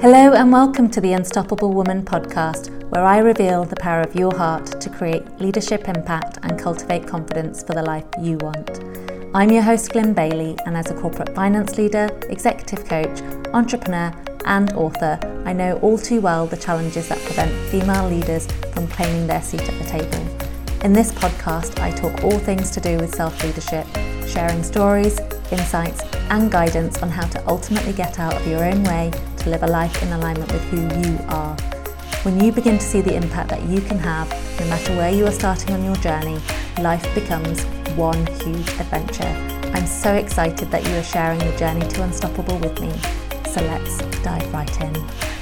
Hello, and welcome to the Unstoppable Woman podcast, where I reveal the power of your heart to create leadership impact and cultivate confidence for the life you want. I'm your host, Glin Bayley, and as a corporate finance leader, executive coach, entrepreneur, and author, I know all too well the challenges that prevent female leaders from claiming their seat at the table. In this podcast, I talk all things to do with self leadership, sharing stories, insights, and guidance on how to ultimately get out of your own way to live a life in alignment with who you are. When you begin to see the impact that you can have, no matter where you are starting on your journey, life becomes one huge adventure. I'm so excited that you are sharing the journey to Unstoppable with me. So let's dive right in.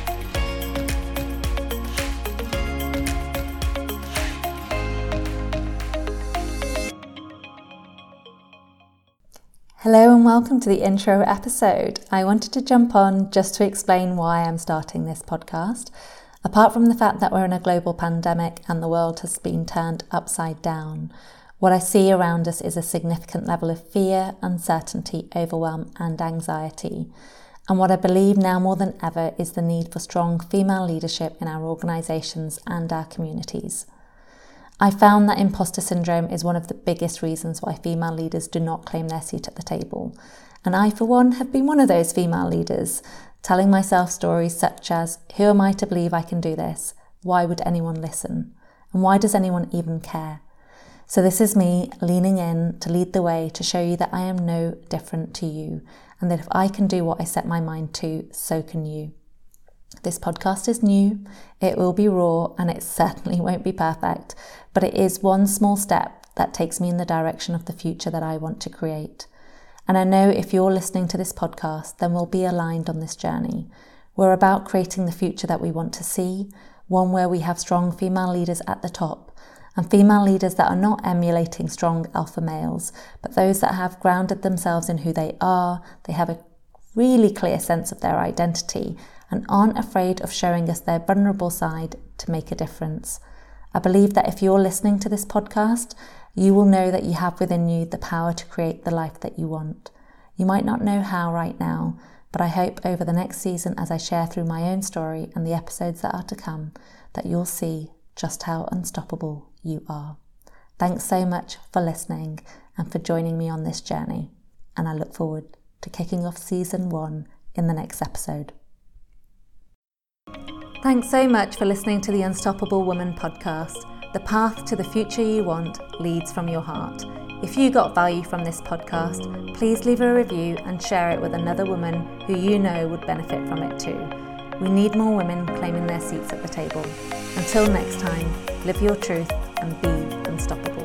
Hello and welcome to the intro episode. I wanted to jump on just to explain why I'm starting this podcast. Apart from the fact that we're in a global pandemic and the world has been turned upside down, what I see around us is a significant level of fear, uncertainty, overwhelm, and anxiety. And what I believe now more than ever is the need for strong female leadership in our organisations and our communities. I found that imposter syndrome is one of the biggest reasons why female leaders do not claim their seat at the table. And I, for one, have been one of those female leaders, telling myself stories such as Who am I to believe I can do this? Why would anyone listen? And why does anyone even care? So, this is me leaning in to lead the way to show you that I am no different to you, and that if I can do what I set my mind to, so can you. This podcast is new, it will be raw, and it certainly won't be perfect, but it is one small step that takes me in the direction of the future that I want to create. And I know if you're listening to this podcast, then we'll be aligned on this journey. We're about creating the future that we want to see, one where we have strong female leaders at the top, and female leaders that are not emulating strong alpha males, but those that have grounded themselves in who they are, they have a really clear sense of their identity, and aren't afraid of showing us their vulnerable side to make a difference. I believe that if you're listening to this podcast, you will know that you have within you the power to create the life that you want. You might not know how right now, but I hope over the next season, as I share through my own story and the episodes that are to come, that you'll see just how unstoppable you are. Thanks so much for listening and for joining me on this journey, and I look forward to kicking off season one in the next episode. Thanks so much for listening to the Unstoppable Woman podcast. The path to the future you want leads from your heart. If you got value from this podcast, please leave a review and share it with another woman who you know would benefit from it too. We need more women claiming their seats at the table. Until next time, live your truth and be unstoppable.